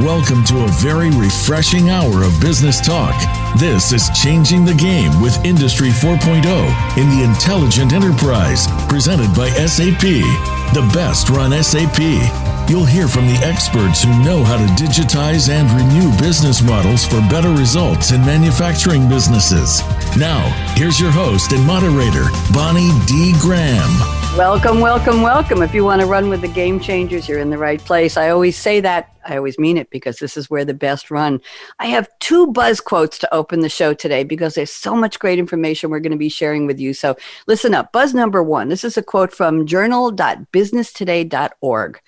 Welcome to a very refreshing hour of business talk. This is Changing the Game with Industry 4.0 in the Intelligent Enterprise, presented by SAP, the best run SAP. You'll hear from the experts who know how to digitize and renew business models for better results in manufacturing businesses. Now, here's your host and moderator, Bonnie D. Graham. Welcome, welcome, welcome. If you want to run with the game changers, you're in the right place. I always say that. I always mean it because this is where the best run. I have two buzz quotes to open the show today because there's so much great information we're going to be sharing with you. So listen up. Buzz number one. This is a quote from journal.businesstoday.org.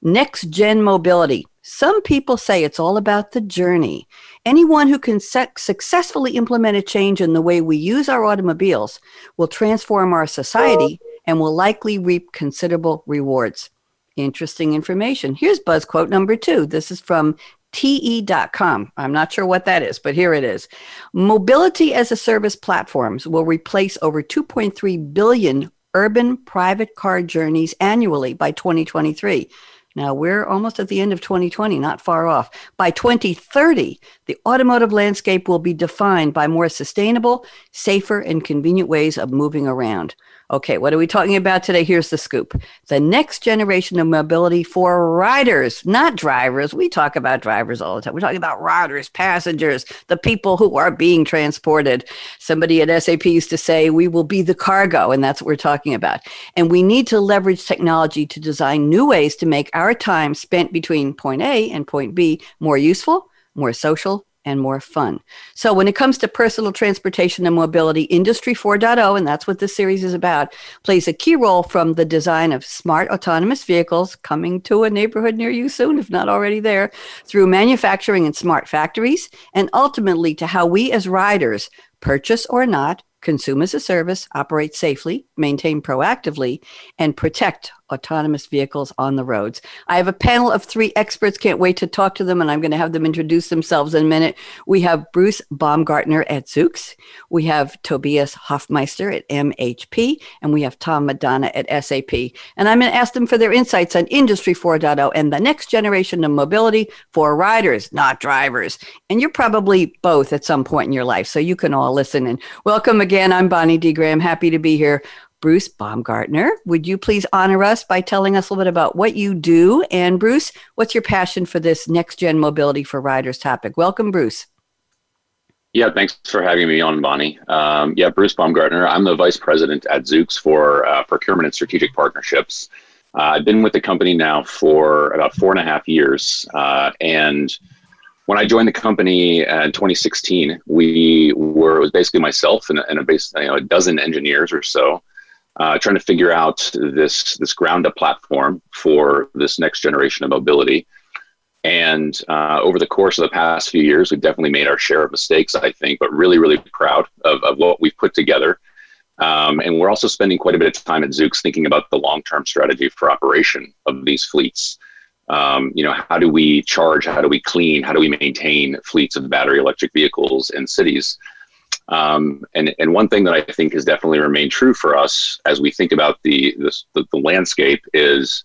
Next gen mobility. Some people say it's all about the journey. Anyone who can successfully implement a change in the way we use our automobiles will transform our society and will likely reap considerable rewards. Interesting information. Here's buzz quote number two. This is from TE.com. I'm not sure what that is, but here it is. Mobility as a service platforms will replace over 2.3 billion urban private car journeys annually by 2023. Now we're almost at the end of 2020, not far off. By 2030, the automotive landscape will be defined by more sustainable, safer, and convenient ways of moving around. Okay, what are we talking about today? Here's the scoop. The next generation of mobility for riders, not drivers. We talk about drivers all the time. We're talking about riders, passengers, the people who are being transported. Somebody at SAP used to say, we will be the cargo, and that's what we're talking about. And we need to leverage technology to design new ways to make our time spent between point A and point B more useful, more social, and more fun. So, when it comes to personal transportation and mobility, Industry 4.0, and that's what this series is about, plays a key role from the design of smart autonomous vehicles coming to a neighborhood near you soon, if not already there, through manufacturing in smart factories, and ultimately to how we as riders, purchase or not, consume as a service, operate safely, maintain proactively, and protect autonomous vehicles on the roads. I have a panel of three experts. Can't wait to talk to them, and I'm going to have them introduce themselves in a minute. We have Bruce Baumgartner at Zoox, we have Tobias Hoffmeister at MHP, and we have Tom Madonna at SAP. And I'm going to ask them for their insights on Industry 4.0 and the next generation of mobility for riders, not drivers. And you're probably both at some point in your life, so you can all listen. And welcome again. I'm Bonnie D. Graham. Happy to be here Bruce Baumgartner. Would you please honor us by telling us a little bit about what you do? And Bruce, what's your passion for this next gen mobility for riders topic? Welcome, Bruce. Yeah, thanks for having me on, Bonnie. Um, yeah, Bruce Baumgartner. I'm the vice president at Zoox for uh, procurement and strategic partnerships. Uh, I've been with the company now for about four and a half years. Uh, and when I joined the company in 2016, we were, it was basically myself and, and a, base, you know, a dozen engineers or so uh, trying to figure out this this ground up platform for this next generation of mobility. And uh, over the course of the past few years, we've definitely made our share of mistakes, I think, but really, really proud of, of what we've put together. Um, and we're also spending quite a bit of time at Zoox thinking about the long term strategy for operation of these fleets. Um, you know, how do we charge? How do we clean? How do we maintain fleets of battery electric vehicles in cities? Um, and, and one thing that I think has definitely remained true for us as we think about the, the, the landscape is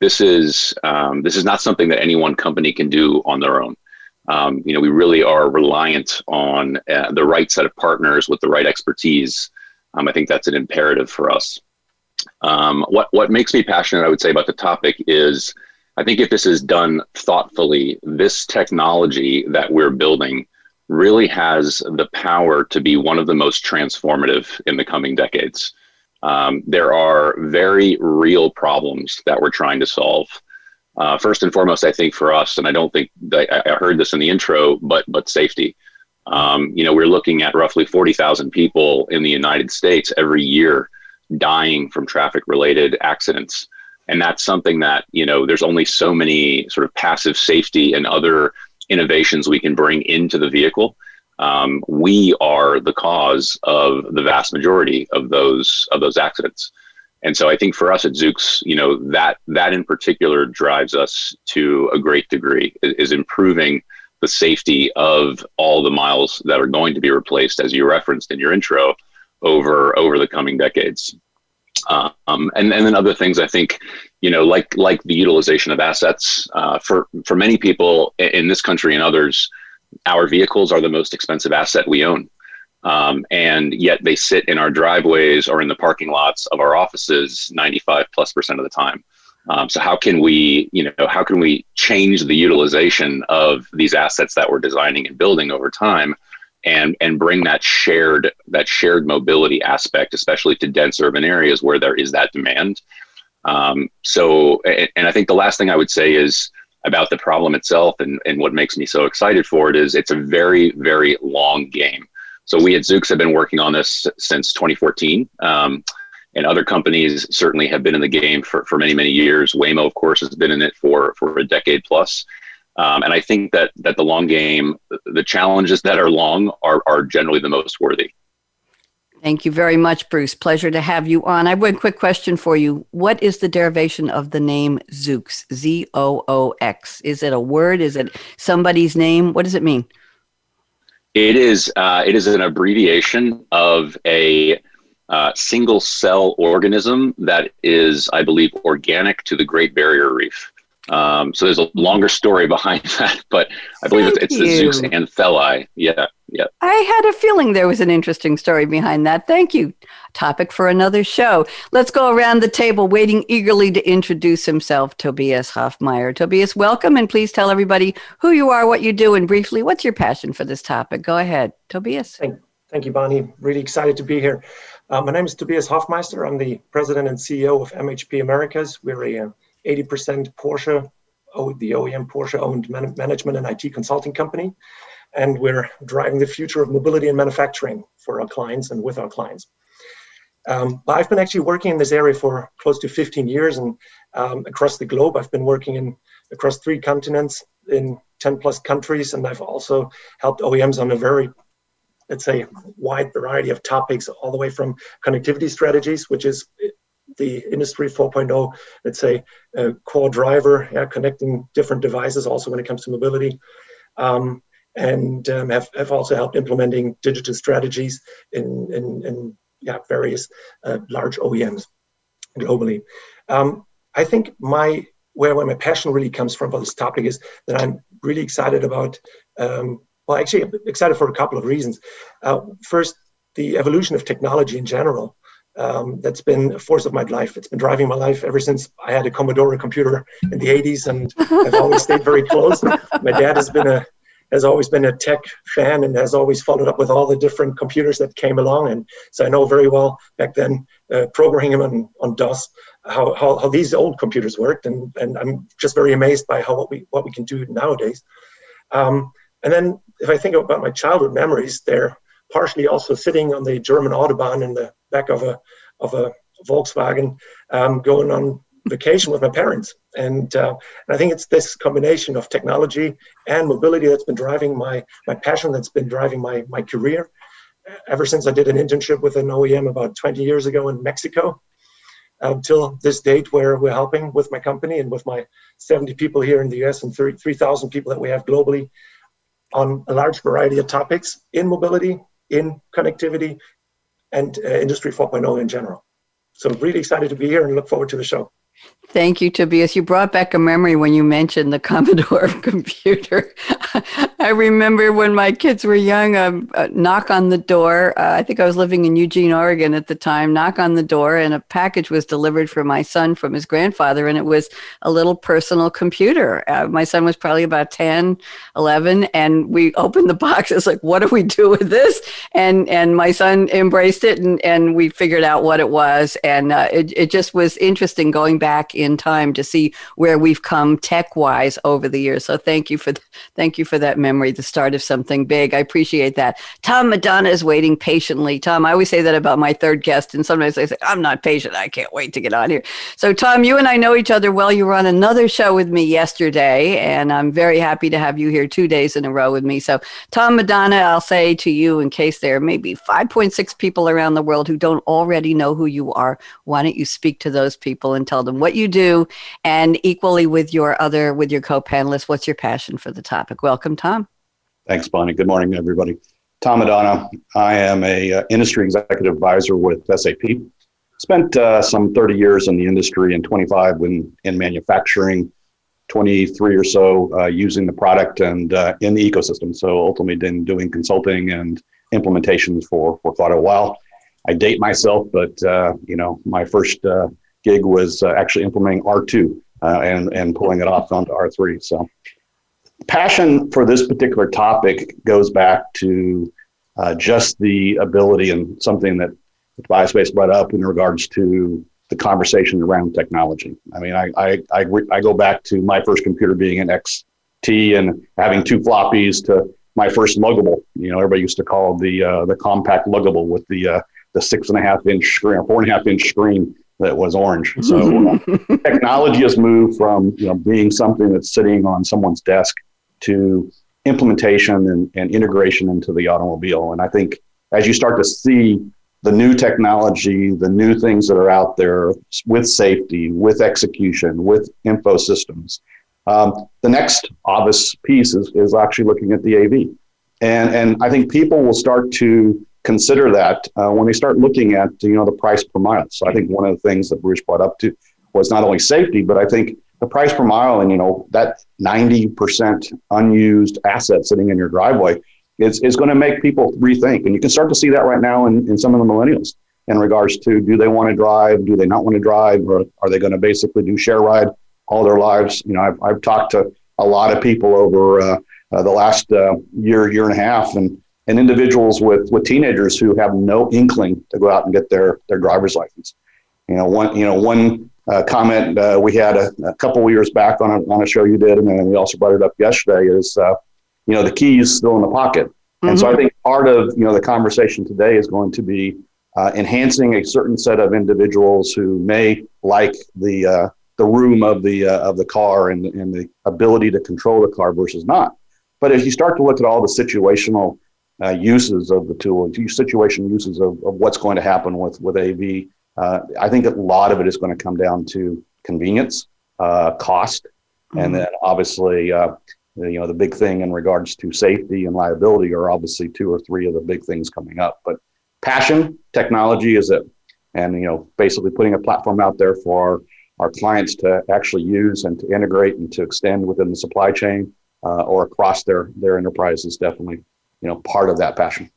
this is, um, this is not something that any one company can do on their own. Um, you know, we really are reliant on uh, the right set of partners with the right expertise. Um, I think that's an imperative for us. Um, what, what makes me passionate, I would say, about the topic is I think if this is done thoughtfully, this technology that we're building really has the power to be one of the most transformative in the coming decades. Um, there are very real problems that we're trying to solve. Uh, first and foremost, I think for us, and I don't think I, I heard this in the intro, but but safety. Um, you know, we're looking at roughly 40,000 people in the United States every year dying from traffic-related accidents, and that's something that you know. There's only so many sort of passive safety and other innovations we can bring into the vehicle, um, we are the cause of the vast majority of those of those accidents. And so I think for us at Zoox, you know, that that in particular drives us to a great degree is improving the safety of all the miles that are going to be replaced, as you referenced in your intro, over over the coming decades. Um, and, and then other things I think, you know, like like the utilization of assets uh, for for many people in this country and others, our vehicles are the most expensive asset we own. Um, and yet they sit in our driveways or in the parking lots of our offices 95 plus percent of the time. Um, so how can we, you know, how can we change the utilization of these assets that we're designing and building over time, and and bring that shared that shared mobility aspect, especially to dense urban areas where there is that demand. Um, so, and I think the last thing I would say is about the problem itself, and and what makes me so excited for it is it's a very very long game. So we at Zoox have been working on this since 2014. Um, and other companies certainly have been in the game for, for many, many years. Waymo, of course, has been in it for, for a decade plus. Um, and I think that, that the long game, the challenges that are long are, are generally the most worthy. Thank you very much, Bruce. Pleasure to have you on. I have one quick question for you. What is the derivation of the name Zoox? Z O O X. Is it a word? Is it somebody's name? What does it mean? It is. Uh, it is an abbreviation of a uh, single cell organism that is, I believe, organic to the Great Barrier Reef. Um, so there's a longer story behind that, but I believe it's, it's the zooxanthellae. Yeah, yeah. I had a feeling there was an interesting story behind that. Thank you. Topic for another show. Let's go around the table, waiting eagerly to introduce himself, Tobias Hoffmeyer. Tobias, welcome, and please tell everybody who you are, what you do, and briefly, what's your passion for this topic? Go ahead, Tobias. Thank, thank you, Bonnie. Really excited to be here. Uh, my name is Tobias Hoffmeister. I'm the president and CEO of MHP Americas. We're a 80% uh, Porsche, the OEM Porsche owned man- management and IT consulting company. And we're driving the future of mobility and manufacturing for our clients and with our clients. Um, but I've been actually working in this area for close to 15 years and um, across the globe. I've been working in across three continents in 10 plus countries, and I've also helped OEMs on a very let's say, wide variety of topics, all the way from connectivity strategies, which is the industry 4.0, let's say, a core driver, yeah, connecting different devices also when it comes to mobility. Um, and um, have, have also helped implementing digital strategies in, in, in yeah, various uh, large OEMs globally. Um, I think my where, where my passion really comes from for this topic is that I'm really excited about um, well, actually, excited for a couple of reasons. Uh, first, the evolution of technology in general. Um, that's been a force of my life. It's been driving my life ever since I had a Commodore computer in the 80s, and I've always stayed very close. My dad has been a has always been a tech fan and has always followed up with all the different computers that came along. And so I know very well back then uh, programming on, on DOS how, how, how these old computers worked, and, and I'm just very amazed by how what we what we can do nowadays. Um, and then if I think about my childhood memories, they're partially also sitting on the German Autobahn in the back of a, of a Volkswagen, um, going on vacation with my parents. And, uh, and I think it's this combination of technology and mobility that's been driving my, my passion, that's been driving my, my career. Ever since I did an internship with an OEM about 20 years ago in Mexico, until this date where we're helping with my company and with my 70 people here in the US and 3,000 people that we have globally on a large variety of topics in mobility, in connectivity, and uh, Industry 4.0 in general. So, really excited to be here and look forward to the show. Thank you, Tobias. You brought back a memory when you mentioned the Commodore computer. I remember when my kids were young, a, knock on the door. Uh, I think I was living in Eugene, Oregon at the time. Knock on the door, and a package was delivered for my son from his grandfather, and it was a little personal computer. Uh, my son was probably about 10, 11, and we opened the box. It's like, what do we do with this? And and my son embraced it, and, and we figured out what it was. And uh, it, it just was interesting going back back in time to see where we've come tech wise over the years. So thank you for th- thank you for that memory, the start of something big. I appreciate that. Tom Madonna is waiting patiently. Tom, I always say that about my third guest, and sometimes I say I'm not patient. I can't wait to get on here. So Tom, you and I know each other well. You were on another show with me yesterday, and I'm very happy to have you here two days in a row with me. So Tom Madonna, I'll say to you, in case there are maybe 5.6 people around the world who don't already know who you are, why don't you speak to those people and tell them what you do, and equally with your other with your co-panelists, what's your passion for the topic? Welcome, Tom. Thanks, Bonnie. Good morning, everybody. Tom Madonna. I am a uh, industry executive advisor with SAP. spent uh, some 30 years in the industry and 25 in, in manufacturing, 23 or so uh, using the product and uh, in the ecosystem. So ultimately, been doing consulting and implementations for, for quite a while. I date myself, but uh, you know, my first uh, gig was actually implementing R2 and, and pulling it off onto R3. So passion for this particular topic goes back to just the ability and something that Tobias brought up in regards to the conversation around technology. I mean, I, I, I, I, go back to my first computer being an XT and having two floppies to my first luggable. You know, everybody used to call the uh, the Compaq luggable with the uh, the six and a half inch screen, or four and a half inch screen that was orange. So uh, technology has moved from you know being something that's sitting on someone's desk to implementation and, and integration into the automobile. And I think as you start to see the new technology, the new things that are out there with safety, with execution, with info systems. Um, the next obvious piece is, is actually looking at the AV. And, and I think people will start to consider that uh, when they start looking at you know the price per mile. So I think one of the things that Bruce brought up to was not only safety, but I think the price per mile and you know that 90% unused asset sitting in your driveway is, is going to make people rethink. And you can start to see that right now in, in some of the millennials in regards to do they want to drive, do they not want to drive, or are they going to basically do share ride all their lives? You know, I've, I've talked to a lot of people over uh, uh, the last uh, year, year and a half, and and individuals with with teenagers who have no inkling to go out and get their their driver's license. You know, one you know one uh, comment uh, we had a, a couple years back on a, on a show you did, and then we also brought it up yesterday is uh, you know, the key is still in the pocket. Mm-hmm. And so I mm-hmm. think part of, you know, the conversation today is going to be uh, enhancing a certain set of individuals who may like the, uh, the room of the, uh, of the car and, and the ability to control the car versus not. But as you start to look at all the situational uh, uses of the tool, situation uses of, of what's going to happen with, with AV, uh, I think a lot of it is going to come down to convenience, uh, cost, mm-hmm. and then obviously you know the big thing in regards to safety and liability are obviously two or three of the big things coming up but passion technology is it and you know basically putting a platform out there for our, our clients to actually use and to integrate and to extend within the supply chain uh, or across their their enterprise is definitely you know part of that passion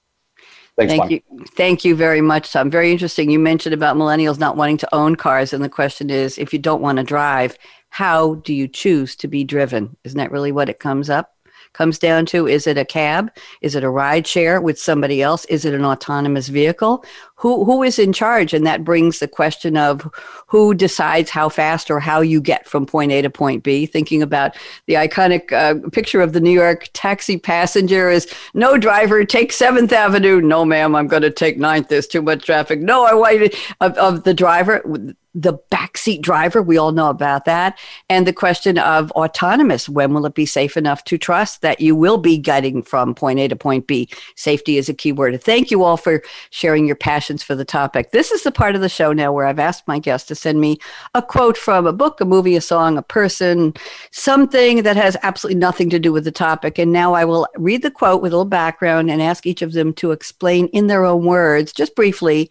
Thanks, Thank Bonnie. you. Thank you very much, Tom. Very interesting. You mentioned about millennials not wanting to own cars, and the question is, if you don't want to drive, how do you choose to be driven? Isn't that really what it comes up? Comes down to is it a cab? Is it a ride share with somebody else? Is it an autonomous vehicle? Who who is in charge? And that brings the question of who decides how fast or how you get from point A to point B. Thinking about the iconic uh, picture of the New York taxi passenger is no driver, take Seventh Avenue. No, ma'am, I'm going to take Ninth. There's too much traffic. No, I waited of, of the driver the backseat driver. We all know about that. And the question of autonomous when will it be safe enough to trust that you will be guiding from point A to point B? Safety is a key word. Thank you all for sharing your passions for the topic. This is the part of the show now where I've asked my guests to send me a quote from a book, a movie, a song, a person, something that has absolutely nothing to do with the topic. And now I will read the quote with a little background and ask each of them to explain in their own words, just briefly,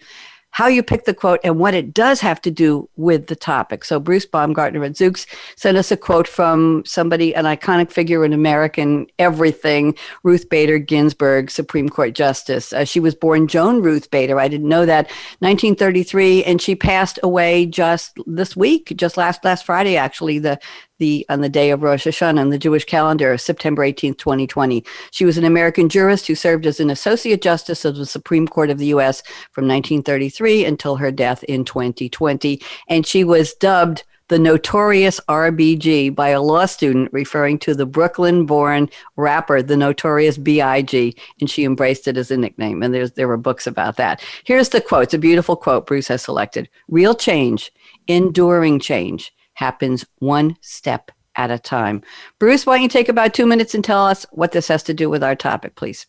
how you pick the quote and what it does have to do with the topic. So Bruce Baumgartner at Zoox sent us a quote from somebody, an iconic figure in American everything, Ruth Bader Ginsburg, Supreme Court Justice. Uh, she was born Joan Ruth Bader. I didn't know that. 1933, and she passed away just this week, just last last Friday, actually. The the on the day of Rosh Hashanah on the Jewish calendar, September 18th, 2020. She was an American jurist who served as an associate justice of the Supreme Court of the U.S. from 1933 until her death in 2020, and she was dubbed the notorious RBG by a law student referring to the Brooklyn born rapper, the notorious B.I.G., and she embraced it as a nickname. And there's, there were books about that. Here's the quote. It's a beautiful quote Bruce has selected Real change, enduring change, happens one step at a time. Bruce, why don't you take about two minutes and tell us what this has to do with our topic, please?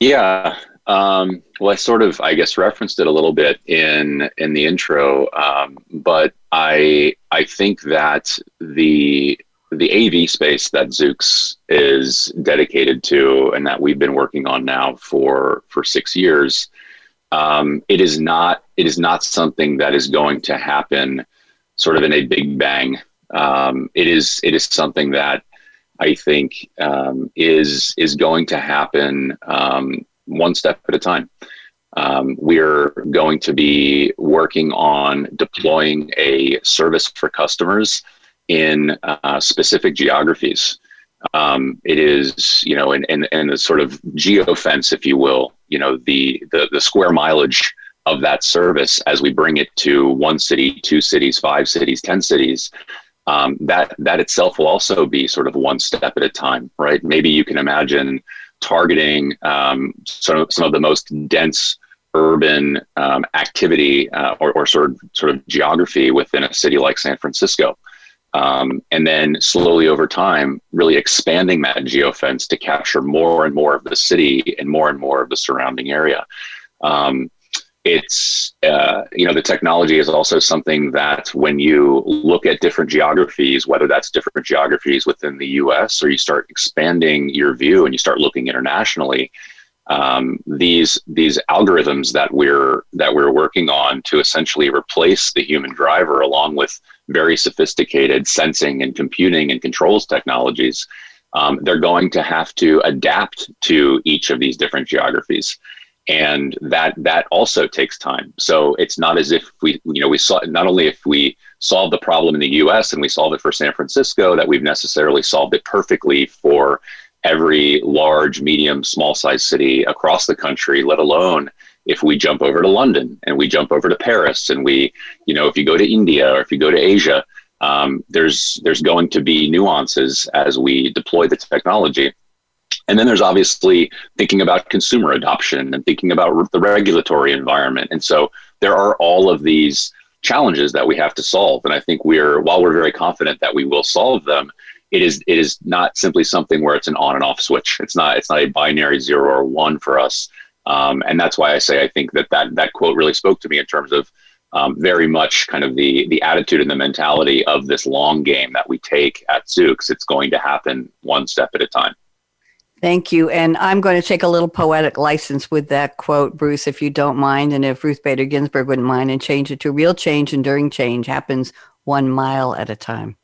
Yeah. Um, well, I sort of, I guess, referenced it a little bit in in the intro, um, but I I think that the the AV space that Zoox is dedicated to, and that we've been working on now for for six years, um, it is not it is not something that is going to happen sort of in a big bang. Um, it is it is something that I think um, is is going to happen um, one step at a time. Um, we're going to be working on deploying a service for customers in uh, specific geographies. Um, it is, you know, in, in, in the sort of geofence, if you will, you know, the, the, the square mileage of that service as we bring it to one city, two cities, five cities, 10 cities. Um, that that itself will also be sort of one step at a time, right? Maybe you can imagine targeting um, some, some of the most dense urban um, activity uh, or, or, sort of sort of geography within a city like San Francisco. Um, and then slowly over time, really expanding that geofence to capture more and more of the city and more and more of the surrounding area. Um, it's uh, you know the technology is also something that when you look at different geographies, whether that's different geographies within the U.S. or you start expanding your view and you start looking internationally, um, these these algorithms that we're that we're working on to essentially replace the human driver along with very sophisticated sensing and computing and controls technologies um, they're going to have to adapt to each of these different geographies and that that also takes time so it's not as if we you know we saw not only if we solve the problem in the us and we solve it for san francisco that we've necessarily solved it perfectly for every large, medium, small size city across the country, let alone if we jump over to London and we jump over to Paris and we, you know, if you go to India or if you go to Asia, um, there's there's going to be nuances as we deploy the technology. And then there's obviously thinking about consumer adoption and thinking about the regulatory environment. And so there are all of these challenges that we have to solve. And I think we're, while we're very confident that we will solve them, it is it is not simply something where it's an on and off switch. It's not it's not a binary zero or one for us, um, and that's why I say I think that that that quote really spoke to me in terms of um, very much kind of the the attitude and the mentality of this long game that we take at Zoox. It's going to happen one step at a time. Thank you. And I'm going to take a little poetic license with that quote, Bruce, if you don't mind, and if Ruth Bader Ginsburg wouldn't mind, and change it to real change, enduring change happens one mile at a time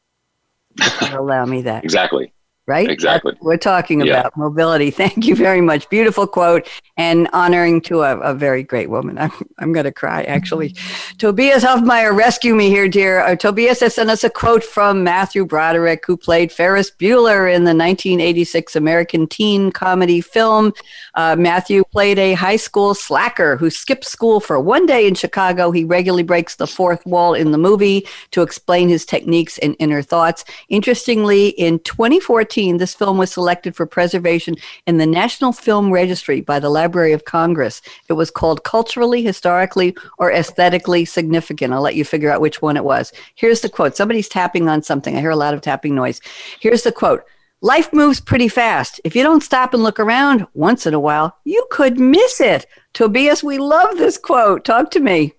allow me that. Exactly right? Exactly. We're talking yeah. about mobility. Thank you very much. Beautiful quote and honoring to a, a very great woman. I'm, I'm going to cry actually. Tobias Hoffmeyer, rescue me here, dear. Uh, Tobias has sent us a quote from Matthew Broderick, who played Ferris Bueller in the 1986 American teen comedy film. Uh, Matthew played a high school slacker who skipped school for one day in Chicago. He regularly breaks the fourth wall in the movie to explain his techniques and inner thoughts. Interestingly, in 2014, this film was selected for preservation in the National Film Registry by the Library of Congress. It was called Culturally, Historically, or Aesthetically Significant. I'll let you figure out which one it was. Here's the quote somebody's tapping on something. I hear a lot of tapping noise. Here's the quote. Life moves pretty fast. If you don't stop and look around once in a while, you could miss it. Tobias, we love this quote. Talk to me.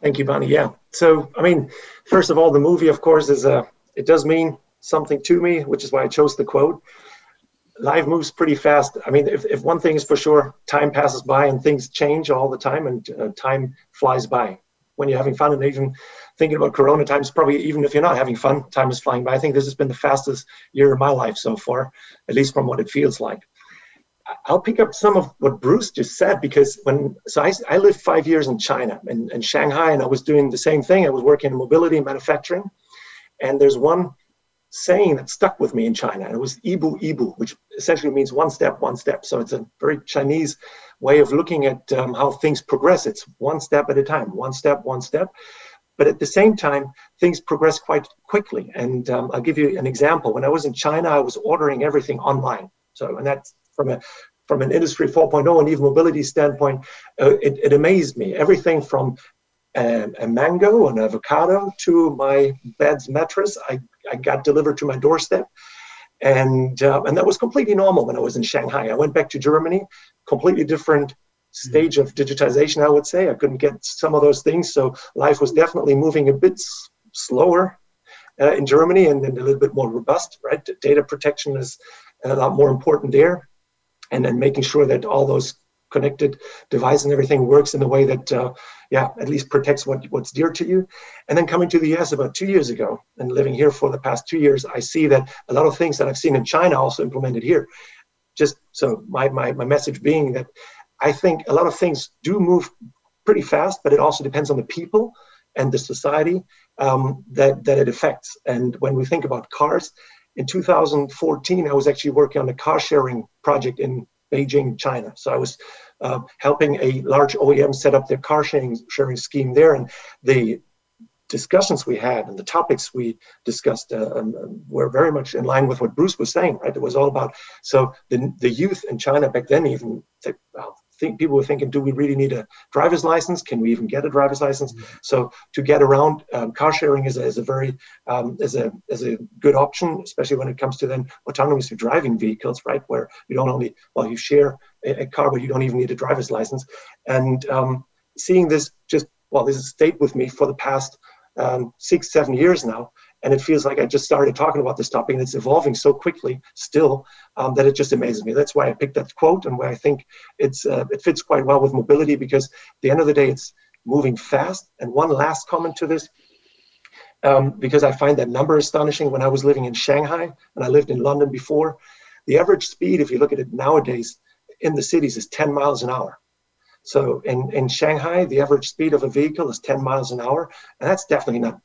Thank you, Bonnie. Yeah. So, I mean, first of all, the movie, of course, is a. It does mean something to me, which is why I chose the quote. Life moves pretty fast. I mean, if, if one thing is for sure, time passes by and things change all the time, and uh, time flies by. When you're having fun, and even thinking about Corona times, probably even if you're not having fun, time is flying by. I think this has been the fastest year of my life so far, at least from what it feels like. I'll pick up some of what Bruce just said because when so I, I lived five years in China and Shanghai and I was doing the same thing. I was working in mobility and manufacturing, and there's one saying that stuck with me in China. And it was Ibu Ibu, which essentially means one step, one step. So it's a very Chinese way of looking at um, how things progress. It's one step at a time, one step, one step. But at the same time, things progress quite quickly. And um, I'll give you an example. When I was in China, I was ordering everything online. So, and that's from a from an industry 4.0 and even mobility standpoint, uh, it, it amazed me. Everything from um, a mango, an avocado to my bed's mattress. I, I got delivered to my doorstep. And, uh, and that was completely normal when I was in Shanghai. I went back to Germany, completely different stage of digitization, I would say. I couldn't get some of those things. So life was definitely moving a bit s- slower uh, in Germany and then a little bit more robust, right? Data protection is a lot more important there. And then making sure that all those connected device and everything works in a way that, uh, yeah, at least protects what, what's dear to you. And then coming to the US about two years ago and living here for the past two years, I see that a lot of things that I've seen in China also implemented here. Just so my, my, my message being that I think a lot of things do move pretty fast, but it also depends on the people and the society um, that, that it affects. And when we think about cars, in 2014, I was actually working on a car sharing project in Beijing, China. So I was uh, helping a large OEM set up their car sharing, sharing scheme there. And the discussions we had and the topics we discussed uh, um, um, were very much in line with what Bruce was saying, right? It was all about, so the, the youth in China back then even, well, think people were thinking, do we really need a driver's license? Can we even get a driver's license? Mm-hmm. So to get around, um, car sharing is a, is a very um, is a is a good option, especially when it comes to then autonomous driving vehicles, right? Where you don't only well you share a, a car, but you don't even need a driver's license. And um, seeing this just well, this has stayed with me for the past um, six seven years now and it feels like I just started talking about this topic and it's evolving so quickly still um, that it just amazes me. That's why I picked that quote and why I think it's uh, it fits quite well with mobility because at the end of the day it's moving fast. And one last comment to this, um, because I find that number astonishing. When I was living in Shanghai and I lived in London before, the average speed, if you look at it nowadays in the cities, is 10 miles an hour. So in, in Shanghai, the average speed of a vehicle is 10 miles an hour, and that's definitely not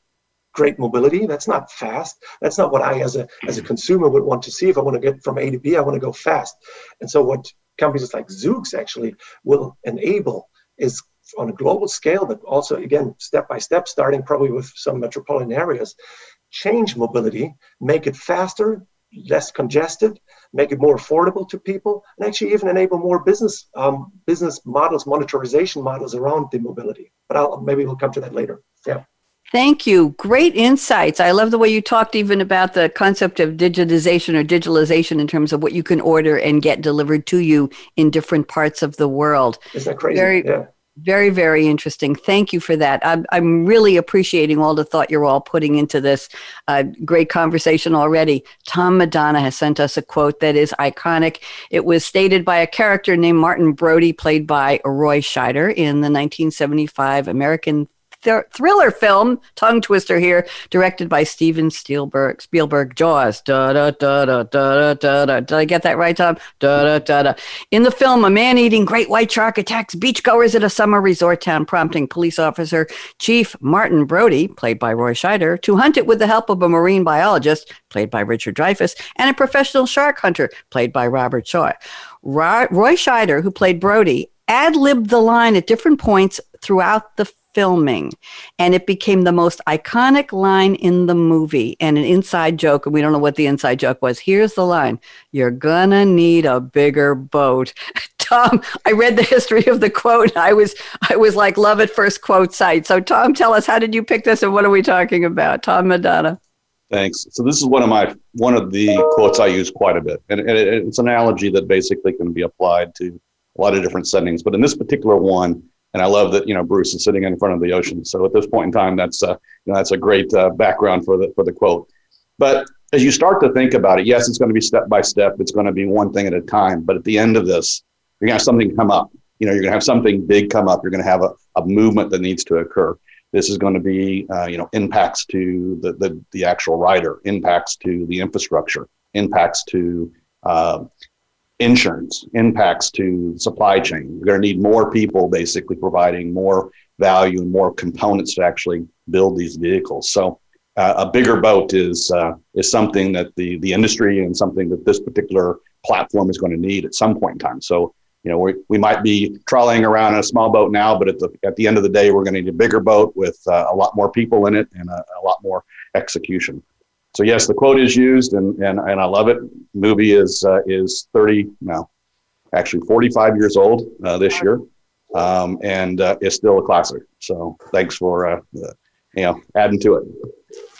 great mobility. That's not fast. That's not what I, as a as a consumer, would want to see. If I want to get from A to B, I want to go fast. And so, what companies like Zoox actually will enable is on a global scale, but also again step by step, starting probably with some metropolitan areas, change mobility, make it faster, less congested, make it more affordable to people, and actually even enable more business um, business models, monetization models around the mobility. But I'll, maybe we'll come to that later. Yeah. Thank you. Great insights. I love the way you talked even about the concept of digitization or digitalization in terms of what you can order and get delivered to you in different parts of the world. Isn't that crazy? Very, yeah. very, very interesting. Thank you for that. I'm, I'm really appreciating all the thought you're all putting into this uh, great conversation already. Tom Madonna has sent us a quote that is iconic. It was stated by a character named Martin Brody, played by Roy Scheider in the 1975 American th- thriller film, tongue twister here, directed by Steven Spielberg. Spielberg, Jaws. Da da da da da da da. Did I get that right, Tom? Da da da da. In the film, a man-eating great white shark attacks beachgoers at a summer resort town, prompting police officer Chief Martin Brody, played by Roy Scheider, to hunt it with the help of a marine biologist, played by Richard Dreyfuss, and a professional shark hunter, played by Robert Shaw. Roy Scheider, who played Brody, ad libbed the line at different points throughout the filming. And it became the most iconic line in the movie and an inside joke. And we don't know what the inside joke was. Here's the line You're gonna need a bigger boat. Tom, I read the history of the quote. I was I was like love at first quote sight. So Tom, tell us how did you pick this and what are we talking about? Tom Madonna. Thanks. So this is one of my one of the quotes I use quite a bit, and, and it, it's an analogy that basically can be applied to a lot of different settings. But in this particular one, and I love that you know Bruce is sitting in front of the ocean. So at this point in time, that's uh, you know that's a great uh, background for the for the quote. But as you start to think about it, yes, it's going to be step by step. It's going to be one thing at a time. But at the end of this, you're going to have something come up. You know, you're going to have something big come up. You're going to have a, a movement that needs to occur. This is going to be, uh, you know, impacts to the, the, the actual rider, impacts to the infrastructure, impacts to uh, insurance impacts to supply chain. We're going to need more people basically providing more value and more components to actually build these vehicles. So uh, a bigger boat is uh, is something that the the industry and something that this particular platform is going to need at some point in time. So you know we, we might be trolleying around in a small boat now, but at the at the end of the day, we're going to need a bigger boat with uh, a lot more people in it and a, a lot more execution so yes, the quote is used, and and, and I love it. movie is uh, is thirty no, actually forty five years old uh, this year, um, and uh, is still a classic. So thanks for uh, you know adding to it.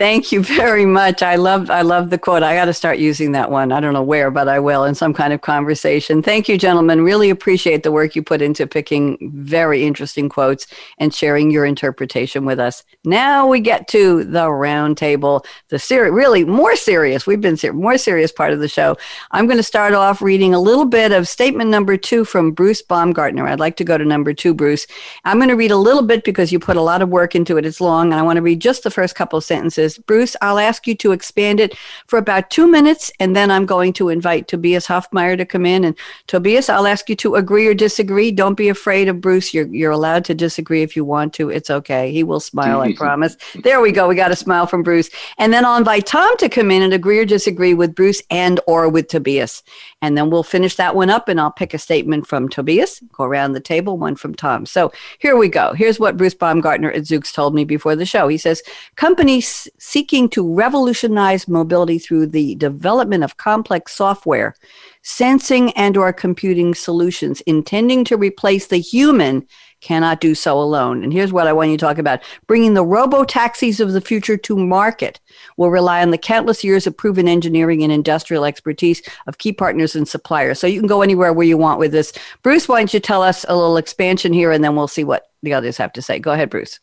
Thank you very much. I love I love the quote. I got to start using that one. I don't know where, but I will in some kind of conversation. Thank you, gentlemen. Really appreciate the work you put into picking very interesting quotes and sharing your interpretation with us. Now we get to the roundtable, the serious, really more serious. We've been ser- more serious part of the show. I'm going to start off reading a little bit of statement number two from Bruce Baumgartner. I'd like to go to number two, Bruce. I'm going to read a little bit because you put a lot of work into it. It's long, and I want to read just the first couple of sentences Bruce, I'll ask you to expand it for about two minutes, and then I'm going to invite Tobias Hoffmeyer to come in. And Tobias, I'll ask you to agree or disagree. Don't be afraid of Bruce. You're, you're allowed to disagree if you want to. It's okay. He will smile, I promise. There we go. We got a smile from Bruce. And then I'll invite Tom to come in and agree or disagree with Bruce and or with Tobias. And then we'll finish that one up, and I'll pick a statement from Tobias, go around the table, one from Tom. So here we go. Here's what Bruce Baumgartner at Zoox told me before the show. He says, companies seeking to revolutionize mobility through the development of complex software, sensing and or computing solutions intending to replace the human cannot do so alone. And here's what I want you to talk about. Bringing the robo taxis of the future to market will rely on the countless years of proven engineering and industrial expertise of key partners and suppliers. So you can go anywhere where you want with this. Bruce, why don't you tell us a little expansion here and then we'll see what the others have to say. Go ahead, Bruce.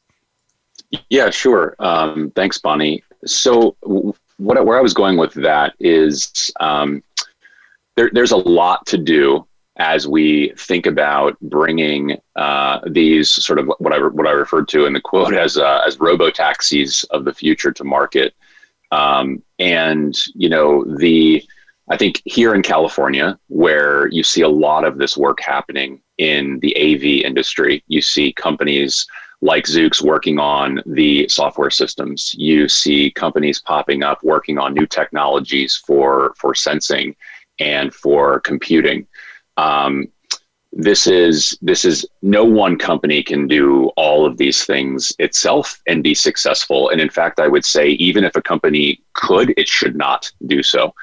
Yeah, sure. Um, thanks, Bonnie. So, what where I was going with that is um, there, there's a lot to do as we think about bringing uh, these sort of what I what I referred to in the quote as uh, as robo taxis of the future to market. Um, and you know the I think here in California, where you see a lot of this work happening in the AV industry, you see companies like Zoox working on the software systems. You see companies popping up working on new technologies for for sensing and for computing. Um, this is this is no one company can do all of these things itself and be successful. And in fact, I would say even if a company could, it should not do so.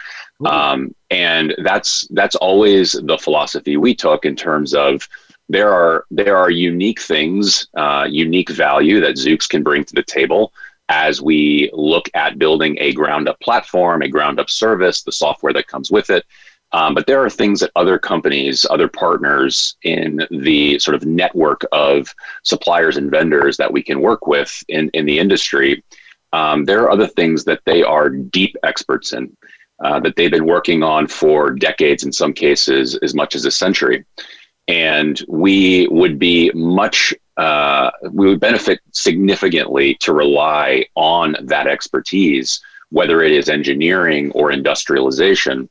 Um, and that's that's always the philosophy we took in terms of there are there are unique things, uh, unique value that Zoox can bring to the table as we look at building a ground up platform, a ground up service, the software that comes with it. Um, but there are things that other companies, other partners in the sort of network of suppliers and vendors that we can work with in, in the industry, um, there are other things that they are deep experts in, uh, that they've been working on for decades, in some cases, as much as a century and we would be much uh, we would benefit significantly to rely on that expertise, whether it is engineering or industrialization.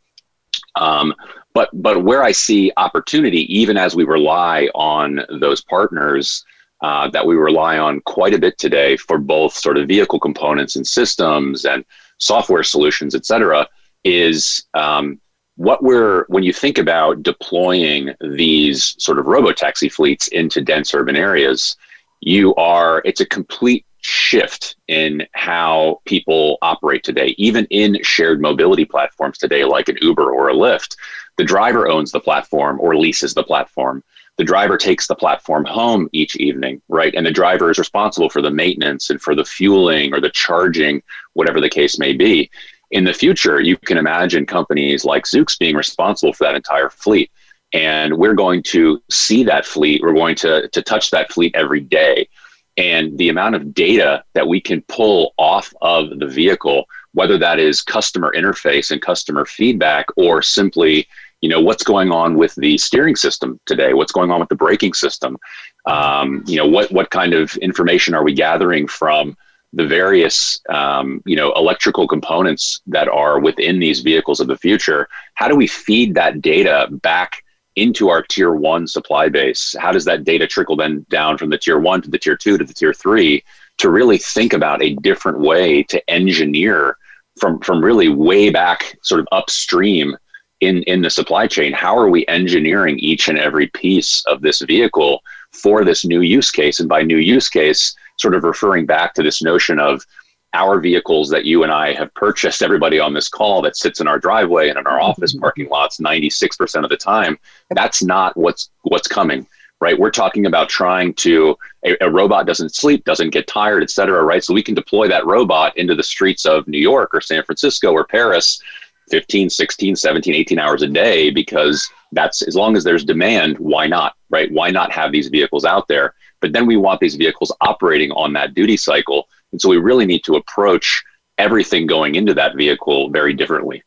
Um, but but where I see opportunity, even as we rely on those partners uh, that we rely on quite a bit today for both sort of vehicle components and systems and software solutions, et cetera, is um, what we're when you think about deploying these sort of robo taxi fleets into dense urban areas you are it's a complete shift in how people operate today even in shared mobility platforms today like an uber or a lyft the driver owns the platform or leases the platform the driver takes the platform home each evening right and the driver is responsible for the maintenance and for the fueling or the charging whatever the case may be in the future, you can imagine companies like Zoox being responsible for that entire fleet. And we're going to see that fleet. We're going to, to touch that fleet every day. And the amount of data that we can pull off of the vehicle, whether that is customer interface and customer feedback, or simply, you know, what's going on with the steering system today, what's going on with the braking system, um, you know, what what kind of information are we gathering from the various um, you know electrical components that are within these vehicles of the future? How do we feed that data back into our tier one supply base? How does that data trickle then down from the tier one to the tier two to the tier three to really think about a different way to engineer from from really way back sort of upstream in in the supply chain? How are we engineering each and every piece of this vehicle for this new use case? And by new use case sort of referring back to this notion of our vehicles that you and I have purchased, everybody on this call that sits in our driveway and in our office mm-hmm. parking lots 96% of the time, that's not what's what's coming. right? We're talking about trying to a, a, robot doesn't sleep, doesn't get tired, et cetera, right? So we can deploy that robot into the streets of New York or San Francisco or Paris 15, 16, 17, 18 hours a day because that's as long as there's demand, why not, right? Why not have these vehicles out there? But then we want these vehicles operating on that duty cycle. And so we really need to approach everything going into that vehicle very differently.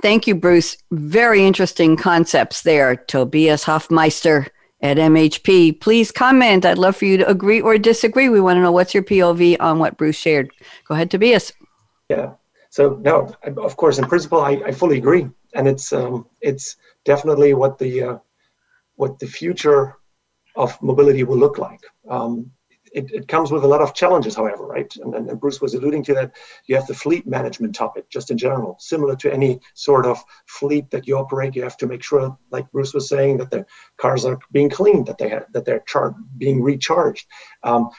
Thank you, Bruce. Very interesting concepts there. Tobias Hoffmeister at MHP. Please comment. I'd love for you to agree or disagree. We want to know what's your POV on what Bruce shared. Go ahead, Tobias. Yeah. So no, of course, in principle, I, I fully agree, and it's um, it's definitely what the uh, what the future of mobility will look like. Um, it, it, comes with a lot of challenges, however, right? And, and, Bruce was alluding to that. You have the fleet management topic, just in general, similar to any sort of fleet that you operate. You have to make sure, like Bruce was saying, that the cars are being cleaned, that they have, that they're char- being recharged. Um,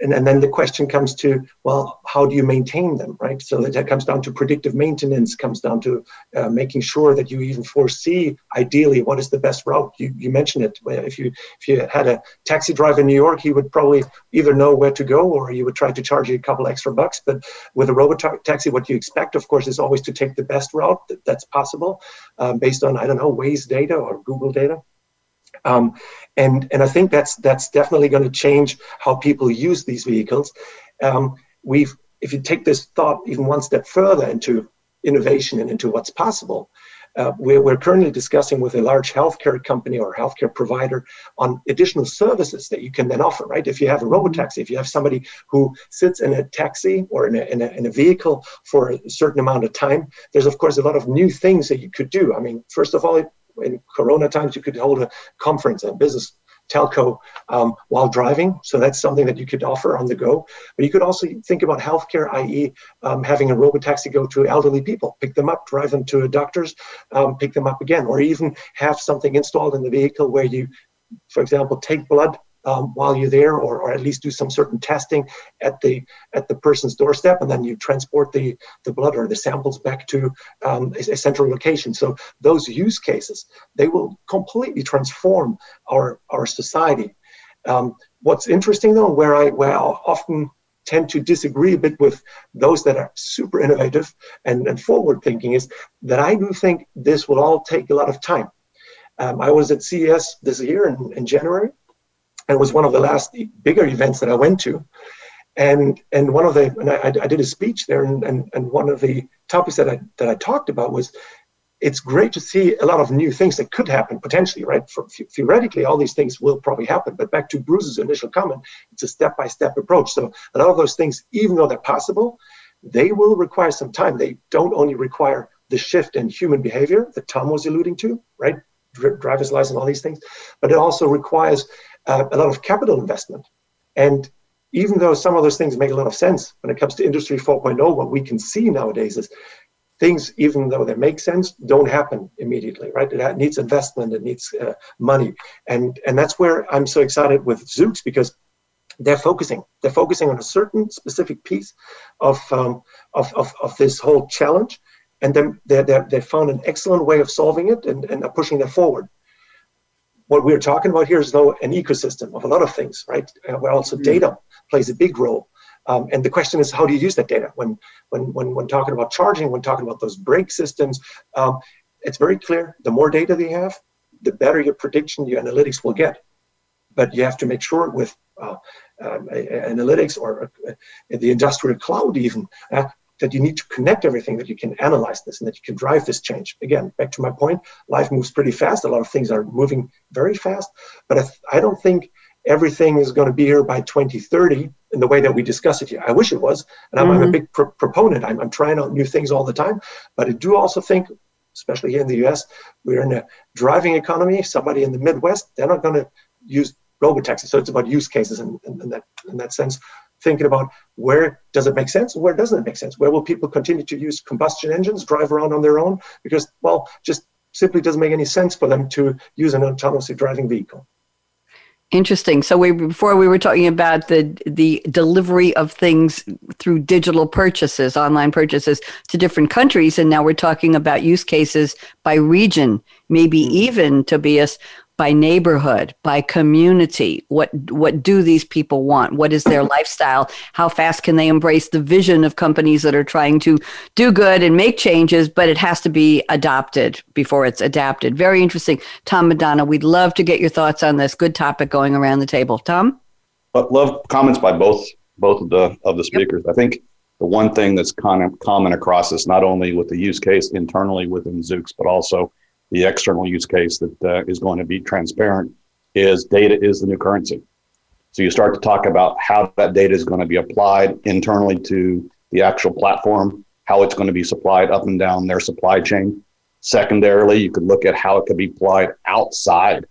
and, and then the question comes to well how do you maintain them right? So that comes down to predictive maintenance comes down to uh, making sure that you even foresee ideally what is the best route. You, you mentioned it. If you if you had a taxi driver in new york he would probably either know where to go or he would try to charge you a couple extra bucks. But with a robot taxi what you expect of course is always to take the best route. That, that's possible um, based on i don't know waze data or google data um, and, and I think that's, that's definitely going to change how people use these vehicles. Um, we've, if you take this thought even one step further into innovation and into what's possible, uh, we're, we're, currently discussing with a large healthcare company or healthcare provider on additional services that you can then offer, right? If you have a robo taxi, if you have somebody who sits in a taxi or in a, in a, in a vehicle for a certain amount of time, there's of course a lot of new things that you could do. I mean, first of all, in Corona times, you could hold a conference, a business telco um, while driving. So that's something that you could offer on the go. But you could also think about healthcare, i.e., um, having a robotaxi go to elderly people, pick them up, drive them to a doctor's, um, pick them up again, or even have something installed in the vehicle where you, for example, take blood um, while you're there, or, or at least do some certain testing at the at the person's doorstep, and then you transport the the blood or the samples back to um, a, a, central location. So those use cases they will completely transform our our society. Um, what's interesting though, where I where I often tend to disagree a bit with those that are super innovative and, and forward thinking is that I do think this will all take a lot of time. Um, I was at CES this year in, in January, and it was one of the last bigger events that I went to. And and one of the and I, I did a speech there, and, and and one of the topics that I that I talked about was it's great to see a lot of new things that could happen potentially, right? For, theoretically, all these things will probably happen. But back to Bruce's initial comment, it's a step by step approach. So a lot of those things, even though they're possible, they will require some time. They don't only require the shift in human behavior that Tom was alluding to, right? Driver's license, all these things, but it also requires uh, a lot of capital investment. And even though some of those things make a lot of sense when it comes to Industry 4.0, what we can see nowadays is things, even though they make sense, don't happen immediately, right? It needs investment, it needs uh, money. And, and that's where I'm so excited with Zoox because they're focusing. They're focusing on a certain specific piece of, um, of, of, of, this whole challenge. And then they they found an excellent way of solving it and, and are pushing that forward what we're talking about here is though an ecosystem of a lot of things, right? Uh, where also mm-hmm. data plays a big role. Um, and the question is, how do you use that data? When, when, when, when talking about charging, when talking about those brake systems, um, it's very clear. The more data they have, the better your prediction, your analytics will get. But you have to make sure with uh, um, analytics or uh, the industrial cloud, even uh, that you need to connect everything, that you can analyze this, and that you can drive this change. Again, back to my point, life moves pretty fast. A lot of things are moving very fast, but I, I don't think everything is going to be here by 2030 in the way that we discuss it here. I wish it was, and I'm, mm-hmm. I'm a mm-hmm. big pro- proponent. I'm, I'm trying out new things all the time, but I do also think, especially here in the US, we're in a driving economy. Somebody in the Midwest, they're not going to use robotaxi. So it's about use cases in, in, in, that, in that sense thinking about where does it make sense where doesn't it make sense? Where will people continue to use combustion engines, drive around on their own? Because, well, just simply doesn't make any sense for them to use an autonomously driving vehicle. Interesting. So we before we were talking about the the delivery of things through digital purchases, online purchases to different countries, and now we're talking about use cases by region, maybe mm-hmm. even Tobias by neighborhood, by community. What what do these people want? What is their lifestyle? How fast can they embrace the vision of companies that are trying to do good and make changes, but it has to be adopted before it's adapted. Very interesting. Tom Madonna, we'd love to get your thoughts on this. Good topic going around the table. Tom? But love comments by both both of the of the speakers. Yep. I think the one thing that's kind of common across this, not only with the use case internally within Zoox, but also the external use case that uh, is going to be transparent, is data is the new currency. So you start to talk about how that data is going to be applied internally to the actual platform, how it's going to be supplied up and down their supply chain. Secondarily, you could look at how it could be applied outside.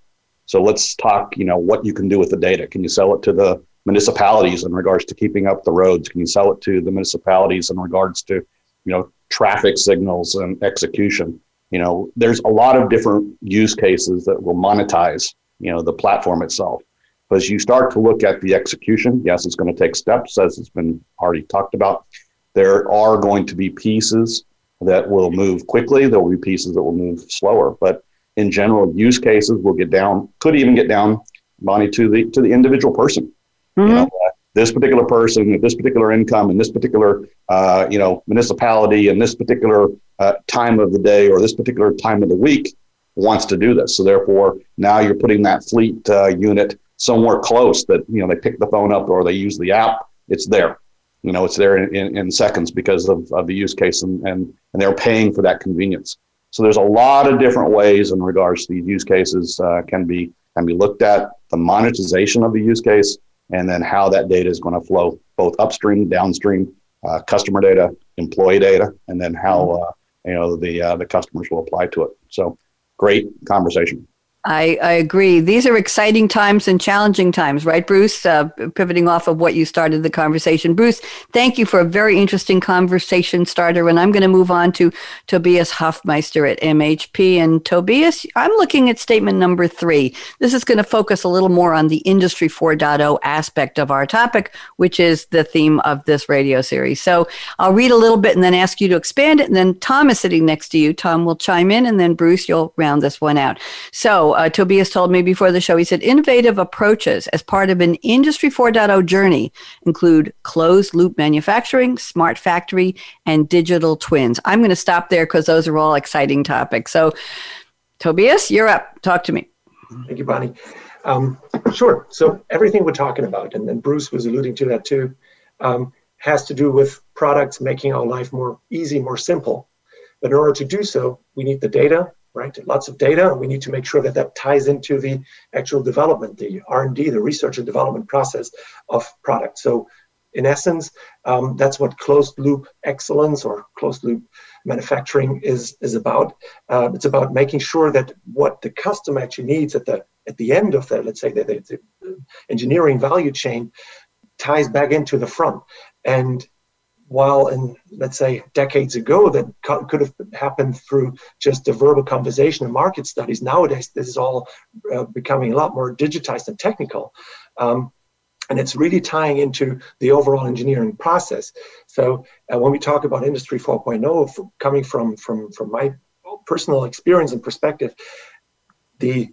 So let's talk, you know, what you can do with the data. Can you sell it to the municipalities in regards to keeping up the roads? Can you sell it to the municipalities in regards to, you know, traffic signals and execution? You know, there's a lot of different use cases that will monetize, you know, the platform itself. But as you start to look at the execution, yes, it's going to take steps, as it's been already talked about. There are going to be pieces that will move quickly. There will be pieces that will move slower. But in general, use cases will get down, could even get down, money to the to the individual person. Mm-hmm. You know, uh, this particular person at this particular income and this particular uh, you know municipality and this particular uh, time of the day or this particular time of the week wants to do this. So therefore, now you're putting that fleet uh, unit somewhere close that you know they pick the phone up or they use the app. It's there. You know, it's there in, in, in seconds because of, of the use case and, and and they're paying for that convenience. So there's a lot of different ways in regards to these use cases uh, can be can be looked at. The monetization of the use case and then how that data is going to flow both upstream, downstream, uh, customer data, employee data, and then how mm-hmm. uh, you know the uh, the customers will apply to it. So great conversation. I, I agree. These are exciting times and challenging times, right, Bruce? Uh, pivoting off of what you started the conversation. Bruce, thank you for a very interesting conversation starter. And I'm going to move on to Tobias Hoffmeister at MHP. And Tobias, I'm looking at statement number three. This is going to focus a little more on the Industry 4.0 aspect of our topic, which is the theme of this radio series. So I'll read a little bit and then ask you to expand it. And then Tom is sitting next to you. Tom will chime in, and then Bruce, you'll round this one out. So, uh, Tobias told me before the show, he said innovative approaches as part of an Industry 4.0 journey include closed loop manufacturing, smart factory, and digital twins. I'm going to stop there because those are all exciting topics. So, Tobias, you're up. Talk to me. Thank you, Bonnie. Um, sure. So, everything we're talking about, and, and Bruce was alluding to that too, um, has to do with products making our life more easy, more simple. But in order to do so, we need the data, right? Lots of data, and we need to make sure that that ties into the actual development, the R&D, the research and development process of products. So in essence, um, that's what closed loop excellence or closed loop manufacturing is, is about. Uh, it's about making sure that what the customer actually needs at the at the end of the, let's say, the, the, the engineering value chain ties back into the front. And while in let's say decades ago that could have happened through just a verbal conversation and market studies nowadays this is all uh, becoming a lot more digitized and technical. Um, and it's really tying into the overall engineering process. So uh, when we talk about industry 4.0 coming from from from my personal experience and perspective the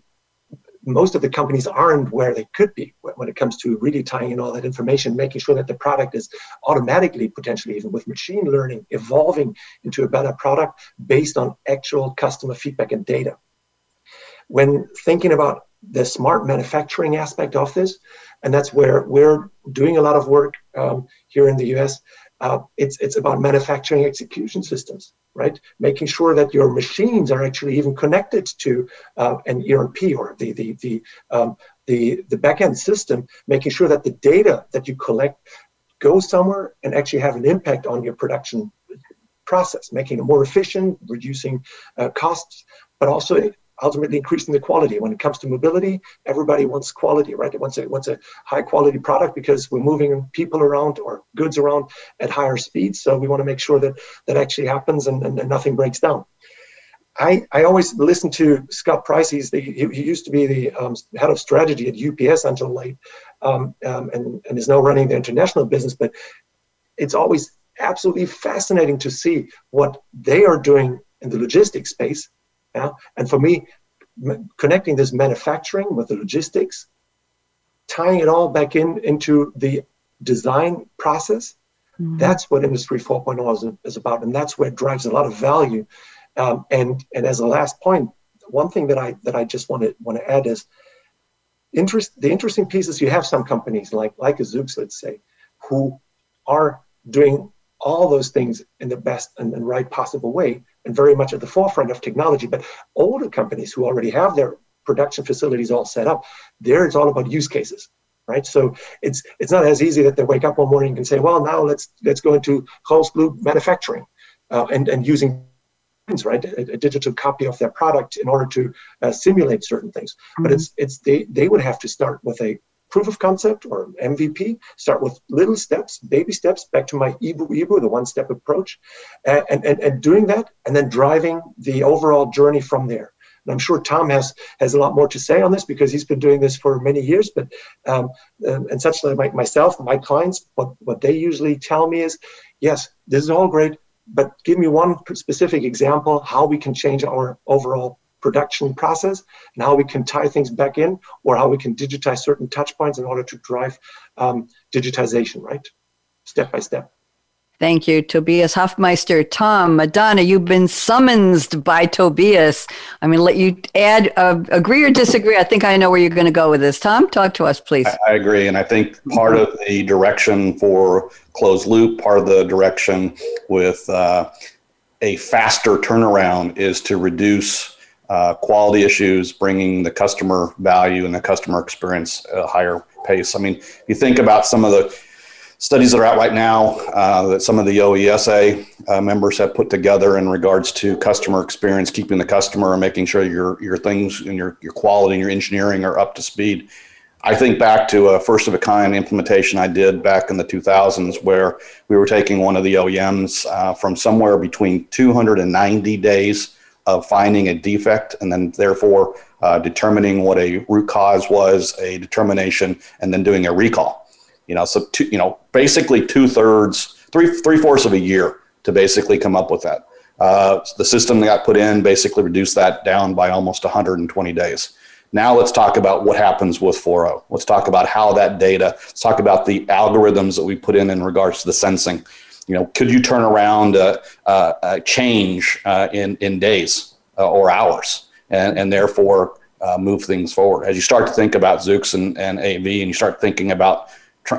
most of the companies aren't where they could be when it comes to really tying in all that information, making sure that the product is automatically, potentially even with machine learning, evolving into a better product based on actual customer feedback and data. When thinking about the smart manufacturing aspect of this, and that's where we're doing a lot of work um, here in the US, uh, it's, it's about manufacturing execution systems right? Making sure that your machines are actually even connected to uh, an ERP or the the the um, the the backend system, making sure that the data that you collect goes somewhere and actually have an impact on your production process, making it more efficient, reducing uh, costs, but also ultimately increasing the quality. When it comes to mobility, everybody wants quality, right? It wants a wants a high quality product because we're moving people around or goods around at higher speeds. So we want to make sure that that actually happens and, and, and nothing breaks down. I, I always listen to Scott Price. He's the, he, he used to be the um, head of strategy at UPS until late, um, um, and, and is now running the international business. But it's always absolutely fascinating to see what they are doing in the logistics space yeah? And for me, connecting this manufacturing with the logistics, tying it all back in into the design process. Mm-hmm. That's what Industry 4.0 is, is, about, and that's where it drives a lot of value. Um, and and as a last point, one thing that I that I just want to want to add is interest. The interesting piece is you have some companies like like a Zoox, let's say, who are doing all those things in the best and, and right possible way and very much at the forefront of technology. But older companies who already have their production facilities all set up, there it's all about use cases, right? So it's it's not as easy that they wake up one morning and say, well, now let's let's go into closed loop manufacturing uh, and and using right a, a, digital copy of their product in order to uh, simulate certain things mm-hmm. but it's it's they they would have to start with a proof of concept or MVP, start with little steps, baby steps, back to my Ibu Ibu, the one step approach, and, and, and doing that, and then driving the overall journey from there. And I'm sure Tom has has a lot more to say on this because he's been doing this for many years. But um, and such like myself, my clients, what what they usually tell me is, yes, this is all great, but give me one specific example how we can change our overall production process and how we can tie things back in or how we can digitize certain touch points in order to drive um, digitization, right? Step by step. Thank you, Tobias Hoffmeister. Tom, Madonna, you've been summoned by Tobias. I'm going to let you add, uh, agree or disagree. I think I know where you're going to go with this. Tom, talk to us, please. I, I agree. And I think part of the direction for closed loop, part of the direction with uh, a faster turnaround is to reduce uh, quality issues, bringing the customer value and the customer experience a higher pace. I mean, if you think about some of the studies that are out right now uh, that some of the OESA uh, members have put together in regards to customer experience, keeping the customer and making sure your your things and your your quality and your engineering are up to speed. I think back to a first of a kind implementation I did back in the 2000s where we were taking one of the OEMs uh, from somewhere between 290 days of finding a defect and then therefore uh, determining what a root cause was, a determination, and then doing a recall. You know, so two, you know, basically two thirds, three three fourths of a year to basically come up with that. Uh, the system that got put in basically reduced that down by almost 120 days. Now let's talk about what happens with 4.0. Let's talk about how that data. Let's talk about the algorithms that we put in in regards to the sensing you know, could you turn around a, a, a change uh, in, in days uh, or hours and, and therefore uh, move things forward? As you start to think about Zoox and, and AV and you start thinking about,